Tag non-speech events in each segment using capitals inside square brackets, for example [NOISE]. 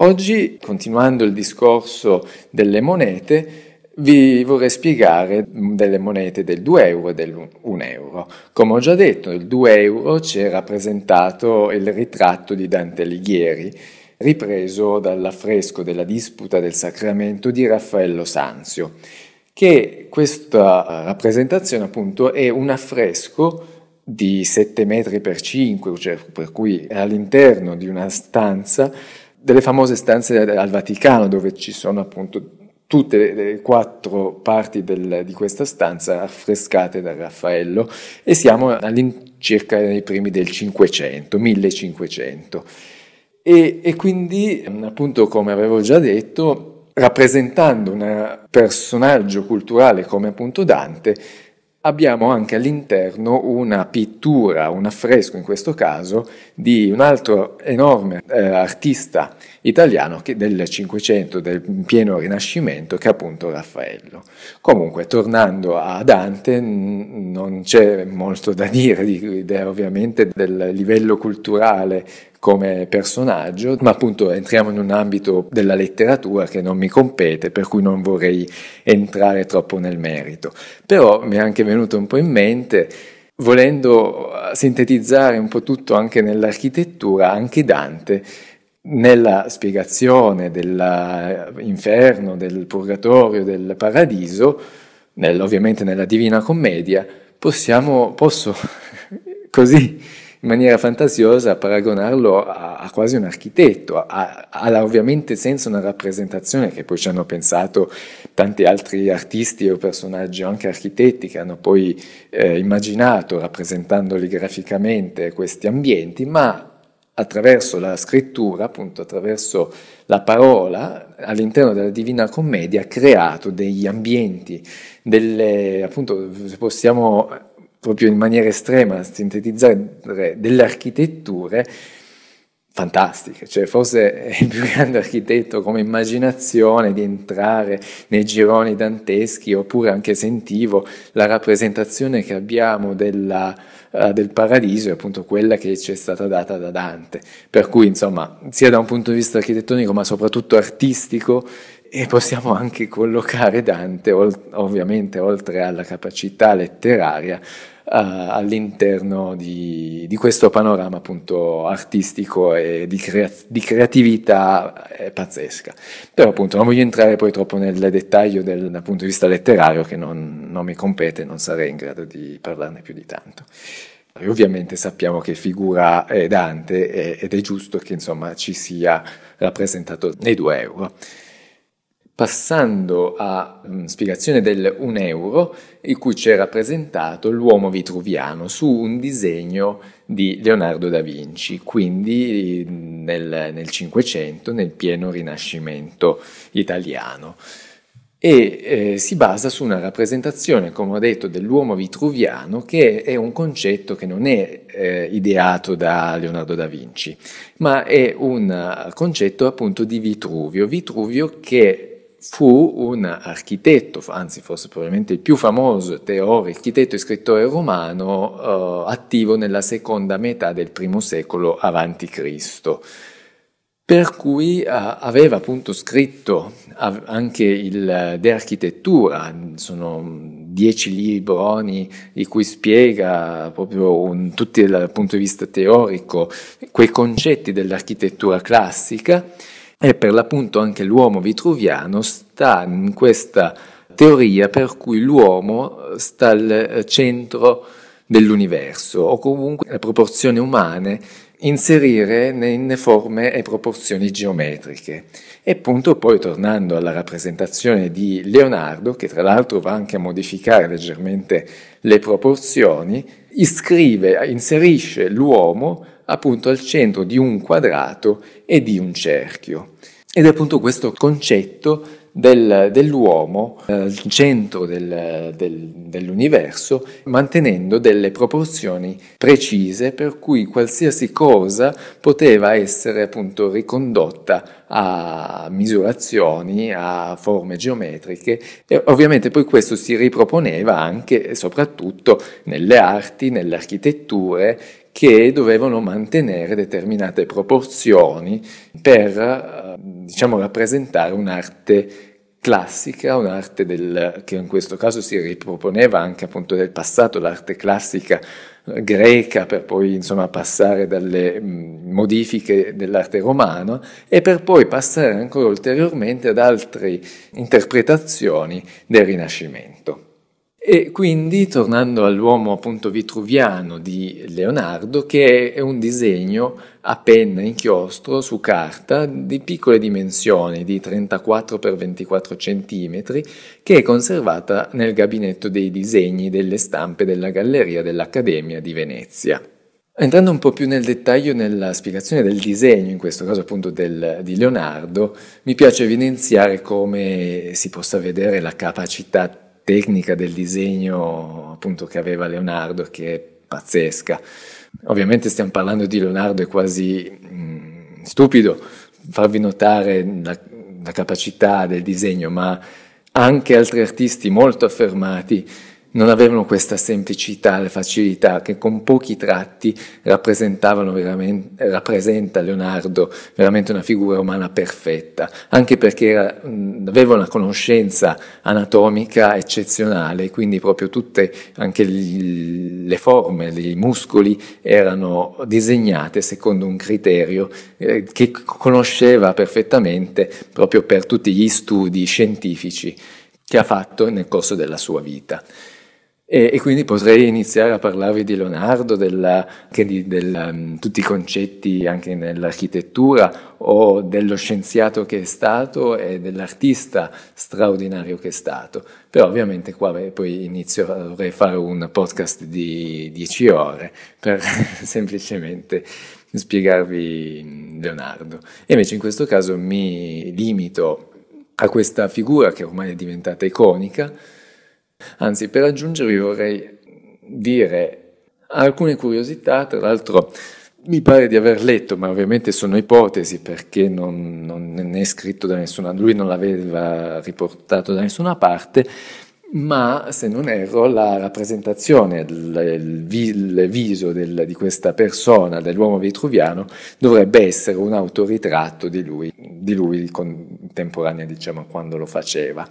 Oggi, continuando il discorso delle monete, vi vorrei spiegare delle monete del 2 euro e del1 euro. Come ho già detto, il 2 euro c'è rappresentato il ritratto di Dante Alighieri, ripreso dall'affresco della disputa del sacramento di Raffaello Sanzio, che questa rappresentazione appunto è un affresco di 7 metri per 5, cioè per cui all'interno di una stanza, delle famose stanze al Vaticano dove ci sono appunto tutte le quattro parti del, di questa stanza affrescate da Raffaello e siamo all'incirca nei primi del 500, 1500. E, e quindi, appunto, come avevo già detto, rappresentando un personaggio culturale come appunto Dante, abbiamo anche all'interno una pittura, un affresco in questo caso, di un altro enorme eh, artista italiano del Cinquecento, del pieno Rinascimento, che è appunto Raffaello. Comunque, tornando a Dante, non c'è molto da dire, di, di, ovviamente del livello culturale come personaggio, ma appunto entriamo in un ambito della letteratura che non mi compete, per cui non vorrei entrare troppo nel merito. Però mi è anche venuto un po' in mente, volendo sintetizzare un po' tutto anche nell'architettura, anche Dante nella spiegazione dell'inferno, del purgatorio, del paradiso, nel, ovviamente nella Divina Commedia, possiamo, posso [LAUGHS] così in maniera fantasiosa paragonarlo a, a quasi un architetto, ha ovviamente senso una rappresentazione che poi ci hanno pensato tanti altri artisti o personaggi, anche architetti, che hanno poi eh, immaginato rappresentandoli graficamente questi ambienti, ma attraverso la scrittura, appunto attraverso la parola, all'interno della Divina Commedia ha creato degli ambienti, delle, appunto, possiamo proprio in maniera estrema sintetizzare delle architetture fantastiche, cioè forse è il più grande architetto come immaginazione di entrare nei gironi danteschi, oppure anche sentivo la rappresentazione che abbiamo della, uh, del paradiso, è appunto quella che ci è stata data da Dante, per cui insomma sia da un punto di vista architettonico ma soprattutto artistico e possiamo anche collocare Dante, ovviamente oltre alla capacità letteraria, uh, all'interno di, di, questo panorama appunto artistico e di, crea- di creatività eh, pazzesca. Però appunto non voglio entrare poi troppo nel dettaglio del, dal punto di vista letterario che non, non mi compete, non sarei in grado di parlarne più di tanto. E ovviamente sappiamo che figura è Dante ed è giusto che insomma ci sia rappresentato nei due euro. Passando a mh, mm, spiegazione del 1 euro, in cui c'è rappresentato l'uomo vitruviano su un disegno di Leonardo da Vinci, quindi nel, nel 500, nel pieno rinascimento italiano. E eh, si basa su una rappresentazione, come ho detto, dell'uomo vitruviano, che è un concetto che non è eh, ideato da Leonardo da Vinci, ma è un concetto appunto di Vitruvio. Vitruvio che fu un architetto, anzi forse probabilmente il più famoso teorico, architetto e scrittore romano eh, attivo nella seconda metà del primo secolo a.C. Per cui eh, aveva appunto scritto anche il De Architettura, sono dieci libroni di cui spiega proprio un, tutti dal punto di vista teorico quei concetti dell'architettura classica e per l'appunto anche l'uomo vitruviano sta in questa teoria per cui l'uomo sta al centro dell'universo o comunque le proporzioni umane inserire in forme e proporzioni geometriche. E appunto poi tornando alla rappresentazione di Leonardo, che tra l'altro va anche a modificare leggermente le proporzioni, iscrive, inserisce l'uomo appunto al centro di un quadrato e di un cerchio. Ed è appunto questo concetto del, dell'uomo al eh, centro del, del, dell'universo, mantenendo delle proporzioni precise per cui qualsiasi cosa poteva essere appunto ricondotta a misurazioni, a forme geometriche e ovviamente poi questo si riproponeva anche e soprattutto nelle arti, nelle architetture che dovevano mantenere determinate proporzioni per diciamo, rappresentare un'arte classica, un'arte del, che in questo caso si riproponeva anche appunto del passato, l'arte classica greca per poi insomma passare dalle modifiche dell'arte romana e per poi passare ancora ulteriormente ad altre interpretazioni del Rinascimento. E quindi, tornando all'uomo appunto vitruviano di Leonardo, che è un disegno a penna inchiostro su carta di piccole dimensioni, di 34 x 24 cm, che è conservata nel gabinetto dei disegni delle stampe della Galleria dell'Accademia di Venezia. Entrando un po' più nel dettaglio nella spiegazione del disegno, in questo caso appunto del, di Leonardo, mi piace evidenziare come si possa vedere la capacità tecnica del disegno appunto che aveva Leonardo che è pazzesca. Ovviamente stiamo parlando di Leonardo, è quasi mh, mm, stupido farvi notare la, la capacità del disegno, ma anche altri artisti molto affermati non avevano questa semplicità e facilità che con pochi tratti rappresentavano veramente, rappresenta Leonardo veramente una figura umana perfetta, anche perché era, aveva una conoscenza anatomica eccezionale, quindi proprio tutte anche le forme, i muscoli erano disegnate secondo un criterio eh, che conosceva perfettamente proprio per tutti gli studi scientifici che ha fatto nel corso della sua vita. E, e, quindi potrei iniziare a parlarvi di Leonardo, della, di della, um, tutti i concetti anche nell'architettura o dello scienziato che è stato e dell'artista straordinario che è stato. Però ovviamente qua beh, poi inizio, dovrei fare un podcast di 10 ore per [LAUGHS] semplicemente spiegarvi Leonardo. E invece in questo caso mi limito a questa figura che ormai è diventata iconica, Anzi, per aggiungervi vorrei dire alcune curiosità, tra l'altro mi pare di aver letto, ma ovviamente sono ipotesi perché non, non è scritto da nessuna, lui non l'aveva riportato da nessuna parte, ma se non erro la rappresentazione, il, il viso del, di questa persona, dell'uomo vitruviano, dovrebbe essere un autoritratto di lui, di lui contemporanea diciamo quando lo faceva.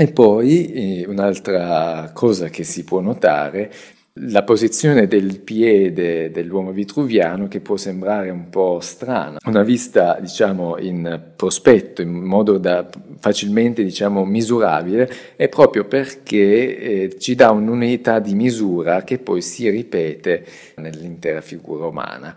E poi eh, un'altra cosa che si può notare, la posizione del piede dell'uomo vitruviano che può sembrare un po' strana, una vista diciamo in prospetto, in modo da facilmente diciamo misurabile, è proprio perché eh, ci dà un'unità di misura che poi si ripete nell'intera figura umana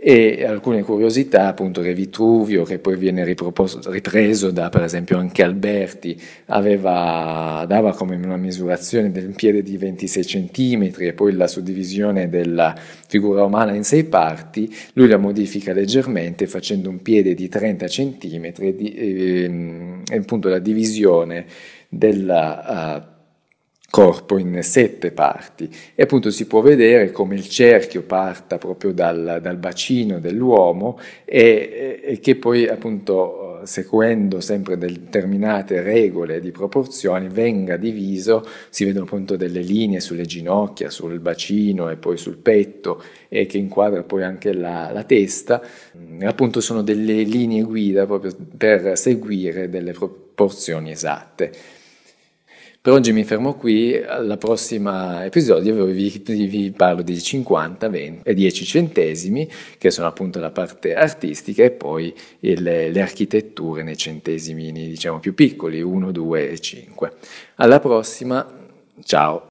e alcune curiosità, appunto che Vitruvio, che poi viene ripreso da per esempio anche Alberti, aveva, dava come una misurazione del piede di 26 cm e poi la suddivisione della figura umana in sei parti, lui la modifica leggermente facendo un piede di 30 cm e, e, e appunto la divisione della... Uh, corpo in sette parti e appunto si può vedere come il cerchio parta proprio dal, dal bacino dell'uomo e, e, che poi appunto seguendo sempre determinate regole di proporzioni venga diviso, si vedono appunto delle linee sulle ginocchia, sul bacino e poi sul petto e che inquadra poi anche la, la testa, appunto sono delle linee guida proprio per seguire delle proporzioni esatte. Per oggi mi fermo qui, al prossimo episodio vi, vi, parlo di 50, 20 e 10 centesimi, che sono appunto la parte artistica, e poi il, le architetture nei centesimi diciamo più piccoli, 1, 2 e 5. Alla prossima, ciao!